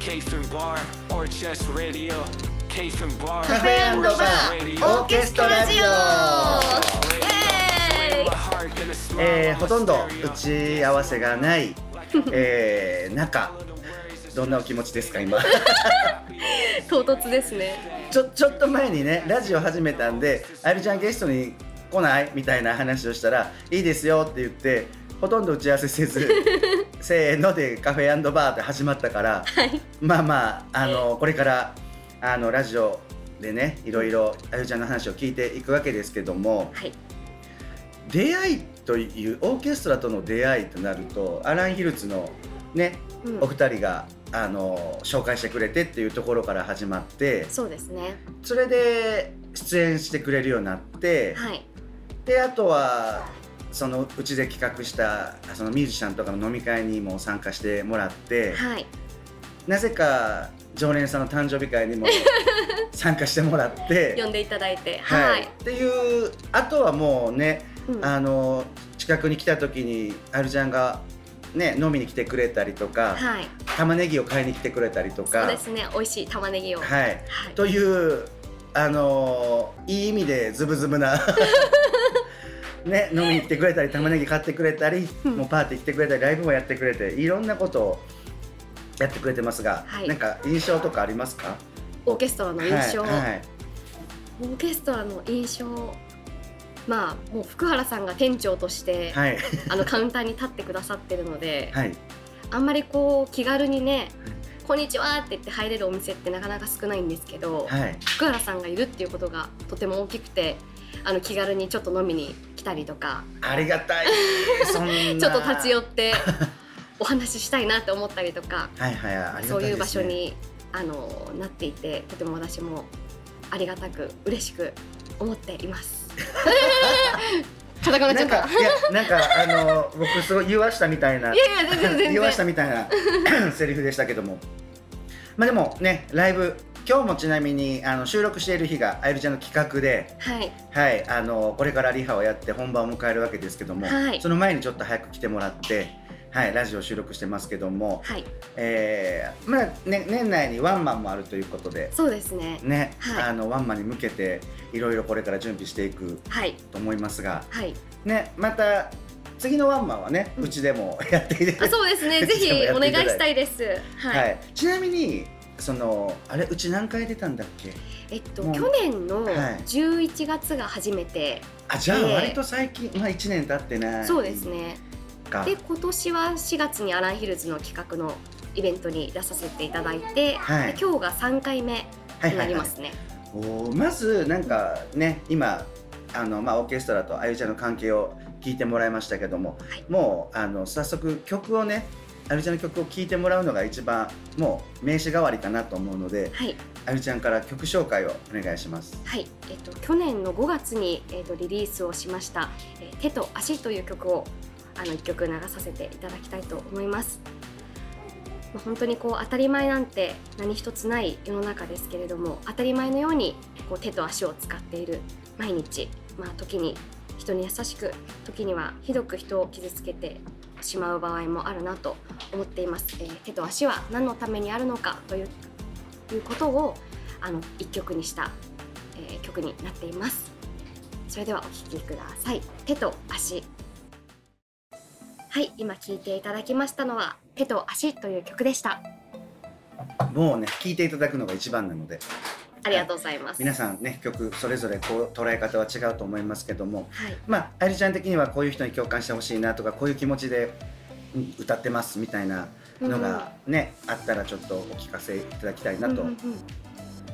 K-Fin Bar or just radio. K-Fin Bar. カフェバーオーケストラジオえー、ほとんど打ち合わせがない、えー、中。どんなお気持ちですか今？唐突ですね。ちょちょっと前にねラジオ始めたんで「あゆりちゃんゲストに来ない?」みたいな話をしたら「いいですよ」って言ってほとんど打ち合わせせずせーのでカフェバーって始まったから、はい。まあまああのこれからあのラジオでねいろいろあゆりちゃんの話を聞いていくわけですけどもはい。出会いというオーケストラとの出会いとなるとアラン・ヒルツのねうん。お二人があの紹介してくれてっていうところから始まってそうですね。それで出演してくれるようになって、はい。であとはそのうちで企画したそのミュージシャンとかの飲み会にも参加してもらって、はい。なぜか常連さんの誕生日会にも 参加してもらって呼んでいただいてはい。はい、っていうあとはもうねうん。あの近くに来た時にあるちゃんが、ね、飲みに来てくれたりとか、はい。玉ねぎを買いに来てくれたりとそうか。ですね。美味しい玉ねぎを。はい、はい。というあのいい意味でズブズブな、ね、飲みに来てくれたり玉ねぎ買ってくれたり、うん。もうパーティー来てくれたりライブもやってくれていろんなことをやってくれてますが、はい。なんか印象とかありますか？オーケストラの印象、はいはい。オーケストラの印象まあもう福原さんが店長として、はい。あのカウンターに立ってくださってるので、はい。あんまりこう気軽にね「こんにちは」って言って入れるお店ってなかなか少ないんですけど、はい。福原さんがいるっていうことがとても大きくてあの気軽にちょっと飲みに来たりとか。ありがたい。ちょっと立ち寄って お話ししたいなって思ったりとか。はいはいそういう場所にあのなっていてとても私もありがたく嬉しく思っています。硬くなっちゃった。なんかいやなんかあの僕すごい言わしたみたいな。いやいや全然全然。言わしたみたいな セリフでしたけども。まあでもねライブ今日もちなみにあの収録している日があゆりちゃんの企画で、はいはい、あのこれからリハをやって本番を迎えるわけですけども、はいその前にちょっと早く来てもらって、はい、ラジオ収録してますけども、はいえーまあね、年内にワンマンもあるということで、そうですね。ねはいあのワンマンに向けていろいろこれから準備していくはいと思いますが、はい。ね、また次のワンマンはね、ううんちでもやっていただあそうですね。ぜひお願いしたいです。はい。はい、ちなみにそのあれうち何回出たんだっけ？えっと去年のはい。11月が初めて、あじゃあええ割と最近、まあ1年経ってない。そうですね。か。で今年は4月にアランヒルズの企画のイベントに出させていただいて、はい。で今日が3回目になりますね。おーまずなんかね今あの、まあ、オーケストラとあゆちゃんの関係を聞いてもらいましたけども、はい。もうあの早速曲をねあゆちゃんの曲を聴いてもらうのが一番もう名刺代わりかなと思うのではいあゆちゃんから曲紹介をお願いします。はい。えっと去年の5月にえっとリリースをしました、えー手と足という曲をあの一曲流させていただきたいと思います。まあ本当にこう当たり前なんて何一つない世の中ですけれども当たり前のようにこう手と足を使っている毎日まあ時に人に優しく時にはひどく人を傷つけてしまう場合もあるなと思っています、えー手と足は何のためにあるのかといういうことをあの一曲にした、えー曲になっています。それではお聴きください。手と足。はい今聴いていただきましたのは手と足という曲でした。もうね聴いていただくのが一番なので。ありがとうござい。ます皆さんね曲それぞれこう捉え方は違うと思いますけどもはい。まああゆりちゃん的にはこういう人に共感してほしいなとかこういう気持ちでうん歌ってますみたいなのがね、あったらちょっとお聞かせいただきたいなと、うんうんうん。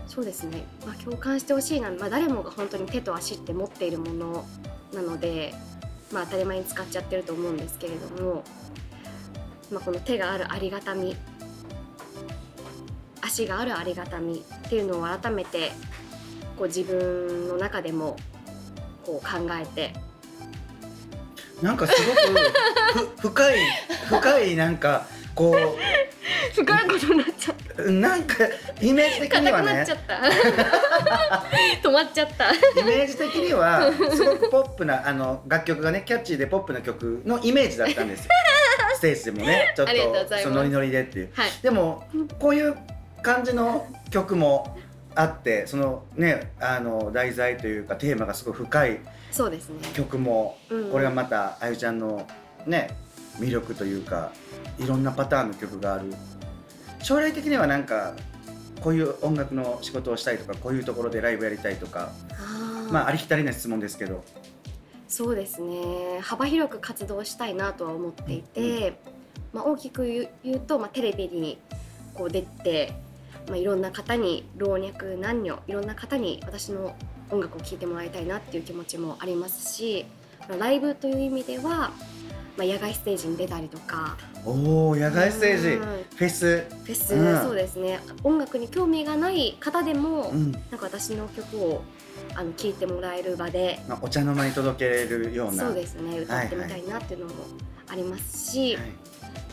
そうですね、まあ、共感してほしいな、まあ、誰もが本当に手と足って持っているものなので、まあ、当たり前に使っちゃってると思うんですけれども、まあ、この手があるありがたみ足があるありがたみっていうのを改めてこう自分の中でもこう考えて。なんかすごくふ深い深いなんかこ深いことになっちゃったう なんかイメージ的にはね硬くなっちゃった。止まっちゃった。イメージ的にはすごくポップなあの楽曲がねキャッチーでポップな曲のイメージだったんですよ。ステージでもねちょっとそのノリノリでっていう。はい。でもこういう感じの曲もあってそのねあの題材というかテーマがすごい深いそうですね。曲もうん。これがまたあゆちゃんのね魅力というかいろんなパターンの曲がある。将来的にはなんかこういう音楽の仕事をしたいとかこういうところでライブやりたいとかまあありきたりな質問ですけど。そうですね。幅広く活動したいなとは思っていて、まあ、大きく言う言うと、まあ、テレビにこう出て、まあ、いろんな方に老若男女いろんな方に私の音楽を聴いてもらいたいなっていう気持ちもありますしまあライブという意味では、まあ、野外ステージに出たりとか。おお野外ステージ。うん。フェス。フェス、うん。そうですね。音楽に興味がない方でも、うん。なんか私の曲をあの聴いてもらえる場でまあお茶の間に届けれるような。そうですね。歌ってみたいなっていうのもありますし、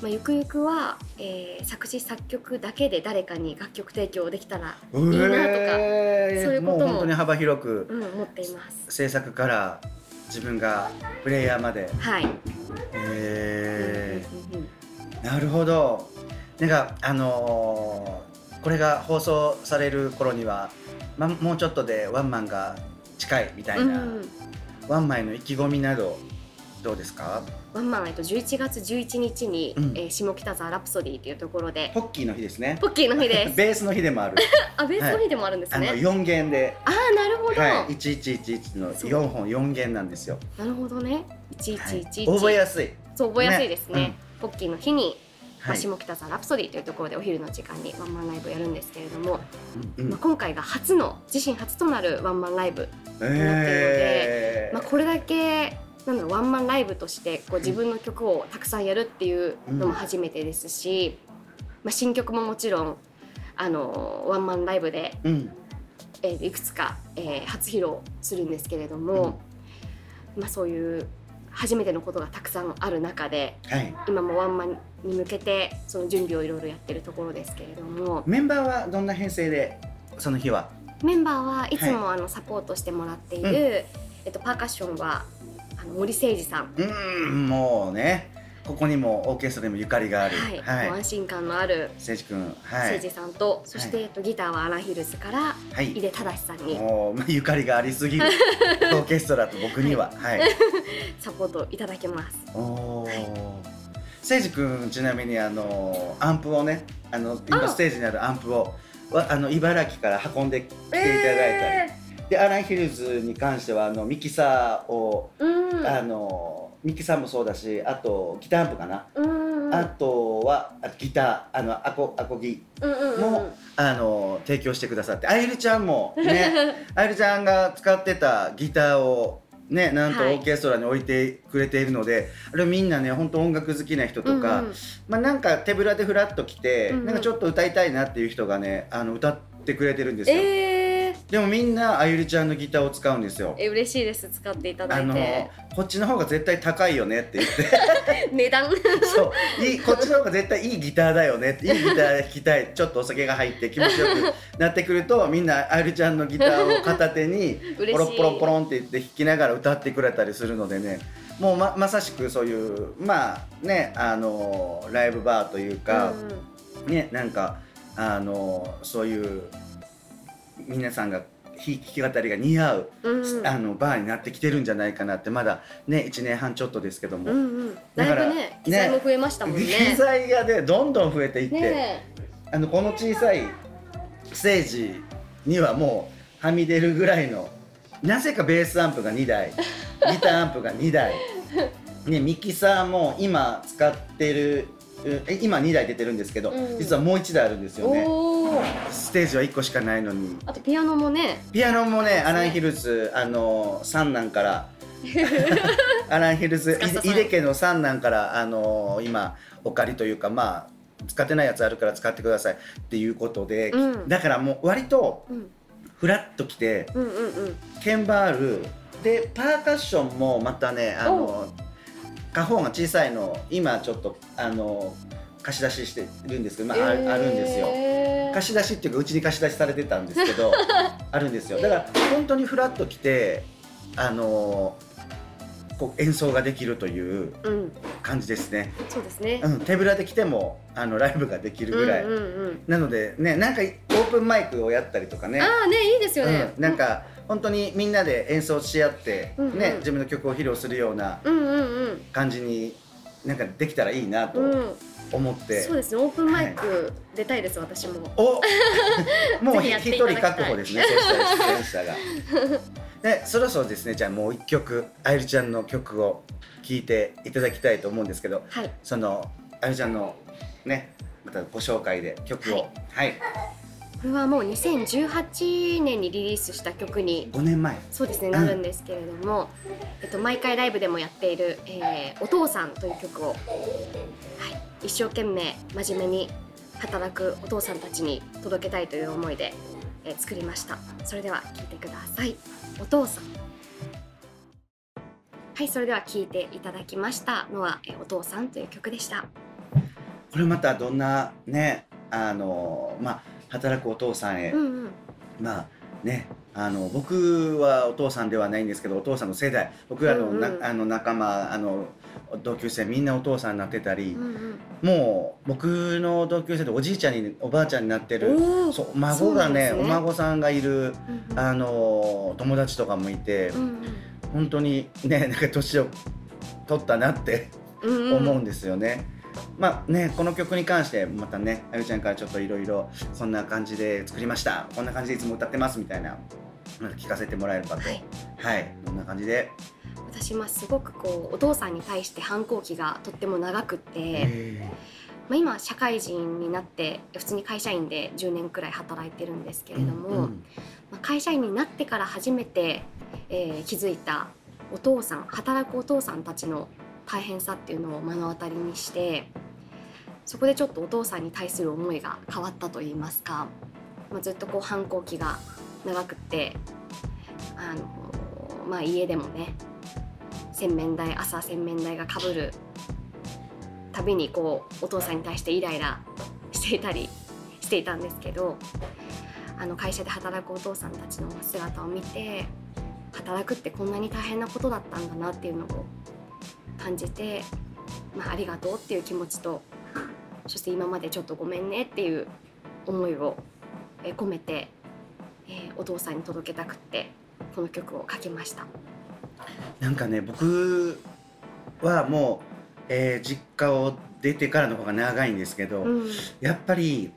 まあ、ゆくゆくは、えー作詞作曲だけで誰かに楽曲提供できたらいいなとか、えーそういうことも本当に幅広くうん、思っています。制作から自分がプレイヤーまで。はい、えなるほど。なんかあのーこれが放送される頃には、ま、もうちょっとでワンマンが近いみたいな、うん。ワンマンへの意気込みなどどうですか？ワンマンえっと11月11日に、うん。えー下北沢ラプソディというところでポッキーの日ですね。ポッキーの日です。ベースの日でもある。あベースの日でもあるんですあのね。4弦で、ああなるほど、はい、1111のそう。4本4弦なんですよ、なるほどね。はい。1111、覚えやすい。そう覚えやすいですね。ね。ポッキーの日に、まあはい。下北沢ラプソディというところでお昼の時間にワンマンライブをやるんですけれども、うん。まあ、今回が初の自身初となるワンマンライブえー。まあ、これだけなんだろうワンマンライブとしてこう自分の曲をたくさんやるっていうのも初めてですし、まあ、新曲ももちろんあのワンマンライブで、うん。えーいくつか、えー初披露するんですけれども、まあ、そういう初めてのことがたくさんある中ではい。今もワンマンに向けてその準備をいろいろやってるところですけれどもメンバーはどんな編成でその日は？メンバーはいつもあのサポートしてもらっている、うん。えっと、パーカッションはあの森誠司さん。うーんもうねここにもオーケストラにもゆかりがある。はい、はい。安心感のある誠司君はい。誠司さんと、そして、はいえっと、ギターはアランヒルズからはい。井出正さんに。もうまあゆかりがありすぎる オーケストラと僕には。はい。サポートいただけます。おお誠司君ちなみにあのアンプをねあの今あ。ステージにあるアンプをわあの茨城から運んできていただいたり、でアランヒルズに関してはあのミキサーを、うん、あのミキサーもそうだしあとギターアンプかな、うん、うん、あとはあギターあのアコアコギうん、うん、うん、もあの提供してくださってあゆるちゃんもねあゆるちゃんが使ってたギターをねなんとオはい。ーケストラに置いてくれているので、あれみんなね本当音楽好きな人とか、うんうん。まあなんか手ぶらでフラッと来て、うんうん。なんかちょっと歌いたいなっていう人がねあの歌ってくれてるんですよ、えー、でもみんなあゆりちゃんのギターを使うんですよ。え嬉しいです。使っていただあのいてこっちの方が絶対高いよねって言って。値段？そう。いいこっちの方が絶対いいギターだよね。っていいギター弾きたい。ちょっとお酒が入って気持ちよくなってくるとみんなあゆりちゃんのギターを片手にポロポロポロンって言って弾きながら歌ってくれたりするのでね。もうままさしくそういうまあねあのライブバーというか、ねなんかあのそういう皆さんが弾き語りが似合う、うんうん。あのバーになってきてるんじゃないかなってまだね1年半ちょっとですけども、うんうん、だからぶね機材も増えましたもんね。機材がねどんどん増えていって、ねあのこの小さいステージにはもうはみ出るぐらいのなぜかベースアンプが2台 ギターアンプが2台、ね、ミキサーも今使ってるえ今2台出てるんですけど、うん実はもう1台あるんですよねステージは1個しかないのに。あとピアノもね。ピアノもねアランヒルズあの三男から。アランヒルズ井出家の三男からあの今お借りというかまあ使ってないやつあるから使ってくださいっていうことで、うん。だからもう割とうん。フラッときてうんうんうん。ケンバールでパーカッションもまたねあの花本が小さいの今ちょっとあの貸し出ししてるんですけど、まああるあるんですよ。えー貸し出しっていうかうちに貸し出しされてたんですけど あるんですよ。だから本当にフラッと来てあのこう演奏ができるといううん。感じですね、そうですね。うん、手ぶらで来てもあのライブができるぐらい、うんうんうんなのでねなんかオープンマイクをやったりとかね。ああねいいですよね。うん、なんか本当にみんなで演奏し合って、うんうん。ね自分の曲を披露するようなうんうんうん。感じになんかできたらいいなとうん。思って、そうですね。オープンマイク出たいです私も。お。もう一人確保ですね。出演者が。でそろそろですね。じゃあもう一曲あゆりちゃんの曲を聴いていただきたいと思うんですけどはい。そのあゆりちゃんのねまたご紹介で曲を。はい、これはもう2018年にリリースした曲に5年前。そうですねなるんですけれども、えっと毎回ライブでもやっている、えーお父さんという曲を、はい、一生懸命真面目に働くお父さんたちに届けたいという思いで、えー作りました。それでは聴いてください。お父さん。はいそれでは聴いていただきましたのは、えーお父さんという曲でした。これまたどんなねあのまあ働くお父さんへ、うんうん。まあねあの僕はお父さんではないんですけどお父さんの世代。僕らの,、うんうん。なあの仲間あの同級生みんなお父さんになってたりう、んもう僕の同級生でおじいちゃんにおばあちゃんになってるそう孫がねね。お孫さんがいるうんうん。あの友達とかもいて、うん。本当にねなんか年を取ったなってうんうん。思うんですよね。まあねこの曲に関してまたねあゆちゃんからちょっといろいろこんな感じで作りました。こんな感じでいつも歌ってますみたいななんか聞かせてもらえればと。はい。はい、こんな感じで、私はすごくこうお父さんに対して反抗期がとっても長くって、まあ、今社会人になって普通に会社員で10年くらい働いてるんですけれども、うんうん。まあ、会社員になってから初めて、えー気づいたお父さん働くお父さんたちの大変さっていうのを目の当たりにしてそこでちょっとお父さんに対する思いが変わったといいますか、まあ、ずっとこう反抗期が長くってあの、まあ、家でもね洗面台朝洗面台がかぶるたびにこうお父さんに対してイライラしていたり していたんですけどあの会社で働くお父さんたちの姿を見て働くってこんなに大変なことだったんだなっていうのを感じて、まあ、ありがとうっていう気持ちとそして今までちょっとごめんねっていう思いをえー込めて、えーお父さんに届けたくってこの曲を書きました。なんかね僕はもう、えー実家を出てからの方が長いんですけど、うんやっぱり、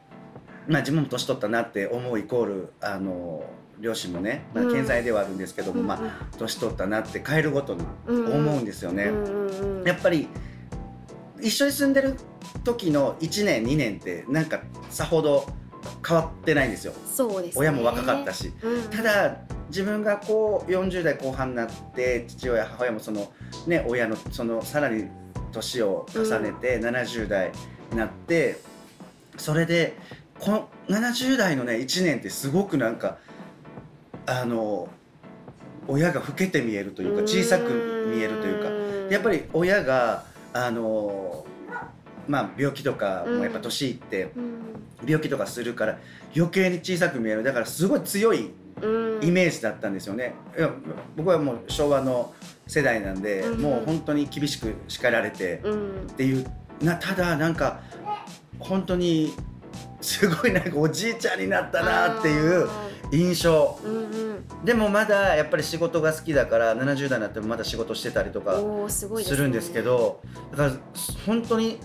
まあ、自分も年取ったなって思うイコールあの両親もね、まあ、うん健在ではあるんですけども、うんまあ、年取ったなって帰るごとにうん思うんですよね。うんうんうんやっぱり一緒に住んでる時の1年2年ってなんかさほど変わってないんですよ。そうですね。親も若かったし。うんただ自分がこう40代後半になって父親母親もそのね親のそのさらに年を重ねて70代になって、それでこの70代のね1年ってすごくなんかあの親が老けて見えるというか小さく見えるというかやっぱり親があのまあ病気とかもやっぱ年いってうん。病気とかするから余計に小さく見える。だからすごい強いうん。イメージだったんですよね。いや僕はもう昭和の世代なんで、うん。もう本当に厳しく叱られてうん。っていう。なただなんか本当にすごいなんかおじいちゃんになったなっていうあ印象。ーうんうん。でもまだやっぱり仕事が好きだから70代になってもまだ仕事してたりとかするんですけどだから本当に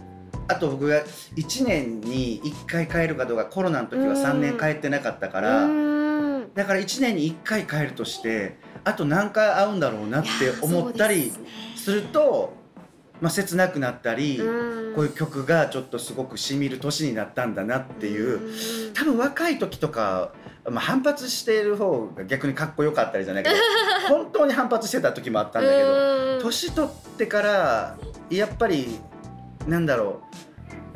あと僕が1年に1回帰るかどうかコロナの時は3年帰ってなかったから。うん。だから1年に1回帰るとしてあと何回会うんだろうなって思ったりすると、まあ、切なくなったり、うん。こういう曲がちょっとすごくしみる年になったんだなっていう、うん。多分若い時とか、まあ、反発している方が逆にかっこよかったりじゃないけど 本当に反発してた時もあったんだけどうん。年取ってからやっぱりなんだろう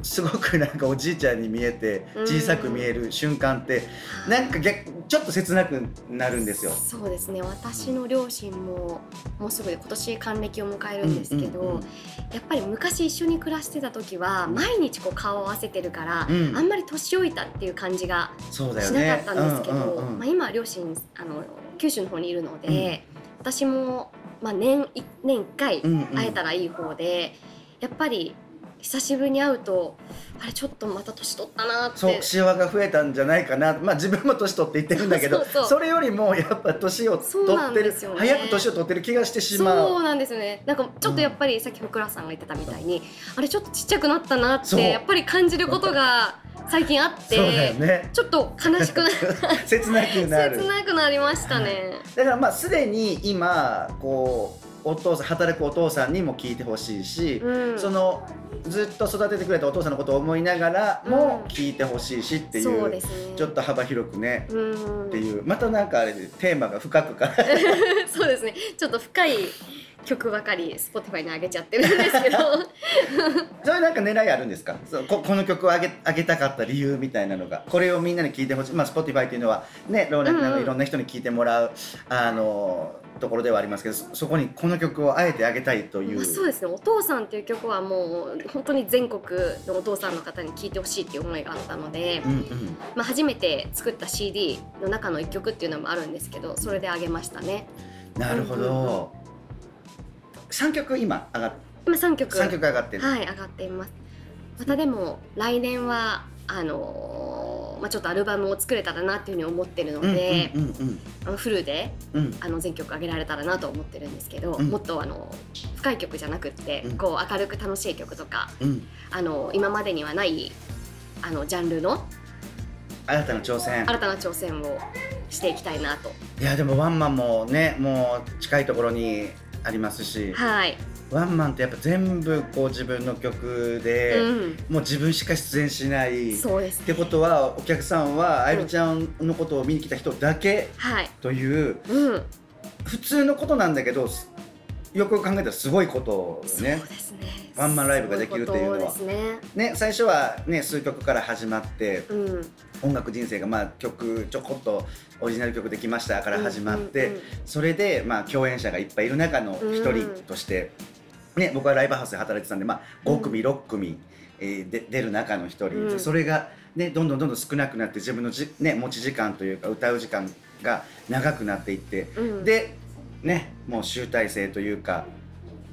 すごくなんかおじいちゃんに見えて小さく見える瞬間ってなんか逆ちょっと切なくなるんですよ。そうですね。私の両親ももうすぐで今年還暦を迎えるんですけど、うんうんうん。やっぱり昔一緒に暮らしてた時は毎日こう顔を合わせてるから、うん。あんまり年老いたっていう感じがしなそうだよね。かったんですけど、うんうんうんまあ、今は両親あの九州の方にいるので、私も、まあ、年い年1回うんうん。会えたらいい方で、やっぱり久しぶりに会うとあれちょっとまた年取ったなって。そうシワが増えたんじゃないかな。まあ自分も年取って言ってるんだけどそれよりもやっぱ年を取ってる、ね。早く年を取ってる気がしてしまそううなんですよね。なんかちょっとやっぱりさっきふくらさんが言ってたみたいに、あれちょっとちっちゃくなったなってやっぱり感じることが最近あってそうだよね。ちょっと悲しくな 切なくなる。切なくなりましたね。だからまあすでに今こうお父さん働くお父さんにも聞いてほしいし、うん、そのずっと育ててくれたお父さんのことを思いながらも聞いてほしいしっていう,、そうですね。ちょっと幅広くね、うん。っていう。またなんかあれでテーマが深くから。そうですね。ちょっと深い曲ばかり Spotify に上げちゃってるんですけど。それなんか狙いあるんですか？そうここの曲を上げ上げたかった理由みたいなのが。これをみんなに聞いてほしい。まあ Spotify っていうのはね老若男うんうん。女いろんな人に聞いてもらう、あのところではありますけどそそこにこの曲をあえて上げたいという。まあそうですね「お父さん」っていう曲はもう本当に全国のお父さんの方に聴いてほしいっていう思いがあったので、うんうん。まあ、初めて作った CD の中の一曲っていうのもあるんですけどそれであげましたね。なるほど、三曲今上がっ今3曲三曲上がってる、はい上がっています。またでも来年はあのーまあ、ちょっとアルバムを作れたらなっていうふうに思ってるので、うんうんあのフルでうん。うんあの全曲上げられたらなと思ってるんですけど、うん。もっとあの深い曲じゃなくって、うん。こう明るく楽しい曲とかうん。あの今までにはないあのジャンルの新たな挑戦。新たな挑戦をしていきたいなと。いやでもワンマンもねもう近いところにありますし、はい、ワンマンってやっぱ全部こう自分の曲で、うん、もう自分しか出演しない。っそうです、てことはお客さんはあゆみちゃんのことを見に来た人だけはい、といううん、普通のことなんだけどすよく考えたらすごいことね。ね。ワンマンライブができるっていうのは。ね。ね最初はね数曲から始まってうん。音楽人生がまあ曲ちょこっとオリジナル曲できましたから始まって、うんうんうん。それでまあ共演者がいっぱいいる中の一人として、ね、僕はライブハウスで働いてたんで、まあ、5組6組、えーで出る中の一人、うん。それが、ね、どんどんどんどん少なくなって自分のじ、ね、持ち時間というか歌う時間が長くなっていって、うん。で、ね、もう集大成というか、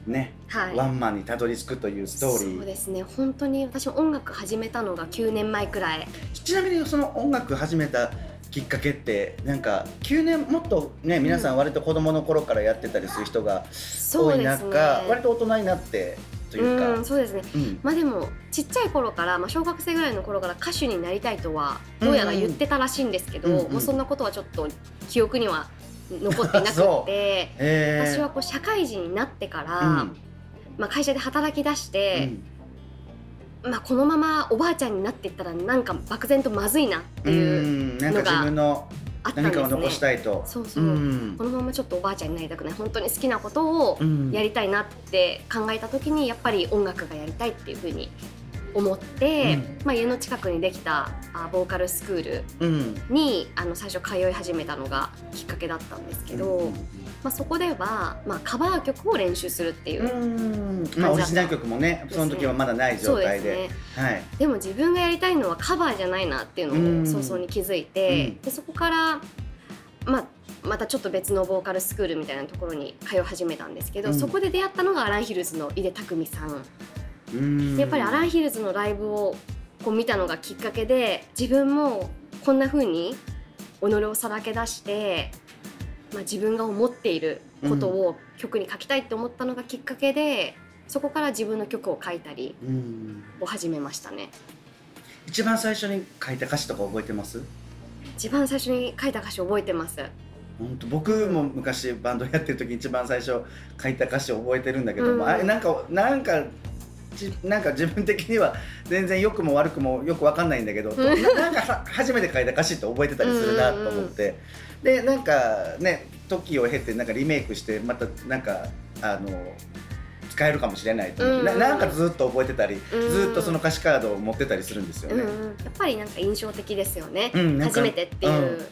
ねはい。ワンマンにたどり着くというストーリそうーですね。本当に私音楽始めたのが9年前くらい。ちなみにその音楽始めたきっかけってなんか9年もっとね皆さん割と子供の頃からやってたりする人が多いそうです中、ね。割と大人になってというか、うんそうですね。うん。まあでもちっちゃい頃から、まあ、小学生ぐらいの頃から歌手になりたいとはどうやら言ってたらしいんですけど、うんうん。もうそんなことはちょっと記憶には残っていなくて えー。私はこう社会人になってから、うん。まあ、会社で働き出しうて、んまあ、このままおばあちゃんになっていったらなんか漠然とまずいなってういうんなんか自分のあったんですね。何かを残したいと。そうそう、ん。このままちょっとおばあちゃんになりたくない。本当に好きなことをうん。やりたいなって考えた時にやっぱり音楽がやりたいっていうふうに思って、うん。まあ、家の近くにできたあボーカルスクールうん。にあの最初通い始めたのがきっかけだったんですけど、うんまあ、そこでは、まあ、カバー曲を練習するっていう、うん。まあオリジナル曲もねその時はまだない状態でね。はい。でも自分がやりたいのはカバーじゃないなっていうのうん。を早々に気づいて、うん。でそこから、まあ、またちょっと別のボーカルスクールみたいなところに通い始めたんですけど、うん。そこで出会ったのがアランヒルズの井出拓実さん。やっぱりアランヒルズのライブをこう見たのがきっかけで自分もこんな風に己をさらけ出して、まあ、自分が思っていることを曲に書きたいって思ったのがきっかけでそこから自分の曲を書いたりうん。を始めましたね。一番最初に書いた歌詞とか覚えてます？一番最初に書いた歌詞覚えてます。本当僕も昔バンドやってる時一番最初書いた歌詞を覚えてるんだけども、うん。あれなんかなんかじなんか自分的には全然良くも悪くもよく分かんないんだけど、ん。ななんかは初めて書いた歌詞って覚えてたりするなと思って、でなんかね時を経てなんかリメイクしてまたなんかあの使えるかもしれないと思って、うん。ななんかずっと覚えてたり、んずっとその歌詞カードを持ってたりするんですよね。うんうん、やっぱりなんか印象的ですよね、うん初めてっていう、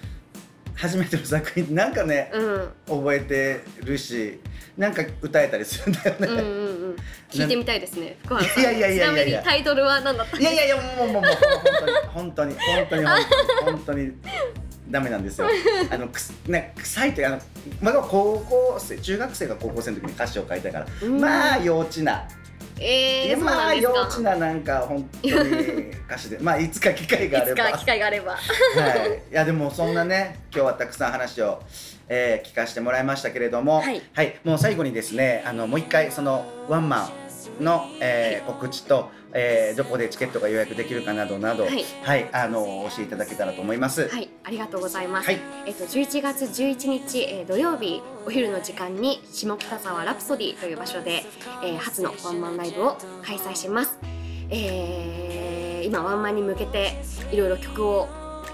初めての作品なんかね、うん、覚えてるしなんか歌えたりするんだよね。うんうんうん。聞いてみたいですね福原さん。いやいやいやいやタイトルは何だったんいやいやいやもうもうもう本当に本当に本当に本当に本当にダメなんですよ。あのくすね臭いというあのまだ高校生中学生が高校生の時に歌詞を書いたから、うん。まあ幼稚な。えー、まあ幼稚ななんか本当に歌詞で。まあいつか機会があれば。いつか機会があれば。はい、いやでもそんなね今日はたくさん話を、えー聞かせてもらいましたけれども、はい。もう最後にですねあのもう一回そのワンマンの、えー告知と、えーどこでチケットが予約できるかなどなど、はい。あのお教えていただけたらと思います。はいありがとうございます、はい。えっと11月11日、えー土曜日お昼の時間に下北沢ラプソディという場所で、えー初のワンマンライブを開催します、えー今ワンマンに向けていろいろ曲を、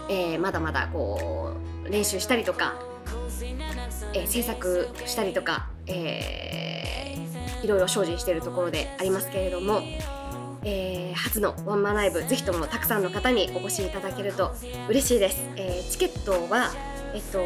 えーまだまだこう練習したりとか、えー制作したりとか、えーいろいろ精進しているところでありますけれども、えー初のワンマンライブぜひともたくさんの方にお越しいただけると嬉しいです、えーチケットは、えっと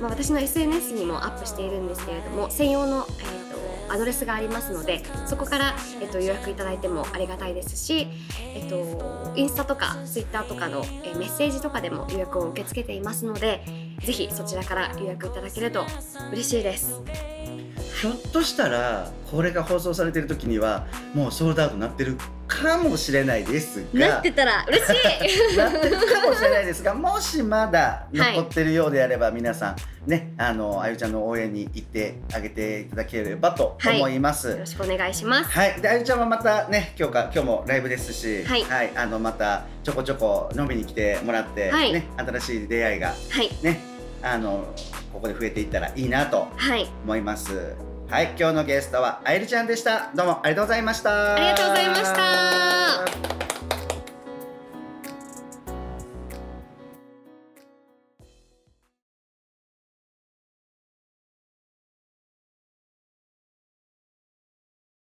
まあ、私の SNS にもアップしているんですけれども専用の、えっとアドレスがありますのでそこから、えっと予約いただいてもありがたいですし、えっとインスタとかツイッターとかの、えーメッセージとかでも予約を受け付けていますのでぜひそちらから予約いただけると嬉しいです。ひょっとしたらこれが放送されてる時にはもうソールドアウトになってるかもしれないですがなってたら嬉しい なってるかもしれないですがもしまだ残ってるようであれば、皆さんねあのあゆちゃんの応援に行ってあげていただければと思います。よろしくお願いします。はい、であゆちゃんはまたね今日か今日もライブですし、はいあのまたちょこちょこ飲みに来てもらって、はいね新しい出会いがはいねあのここで増えていったらいいなとはい思います。はい今日のゲストはあゆりちゃんでした。どうもありがとうございました。ありがとうございました。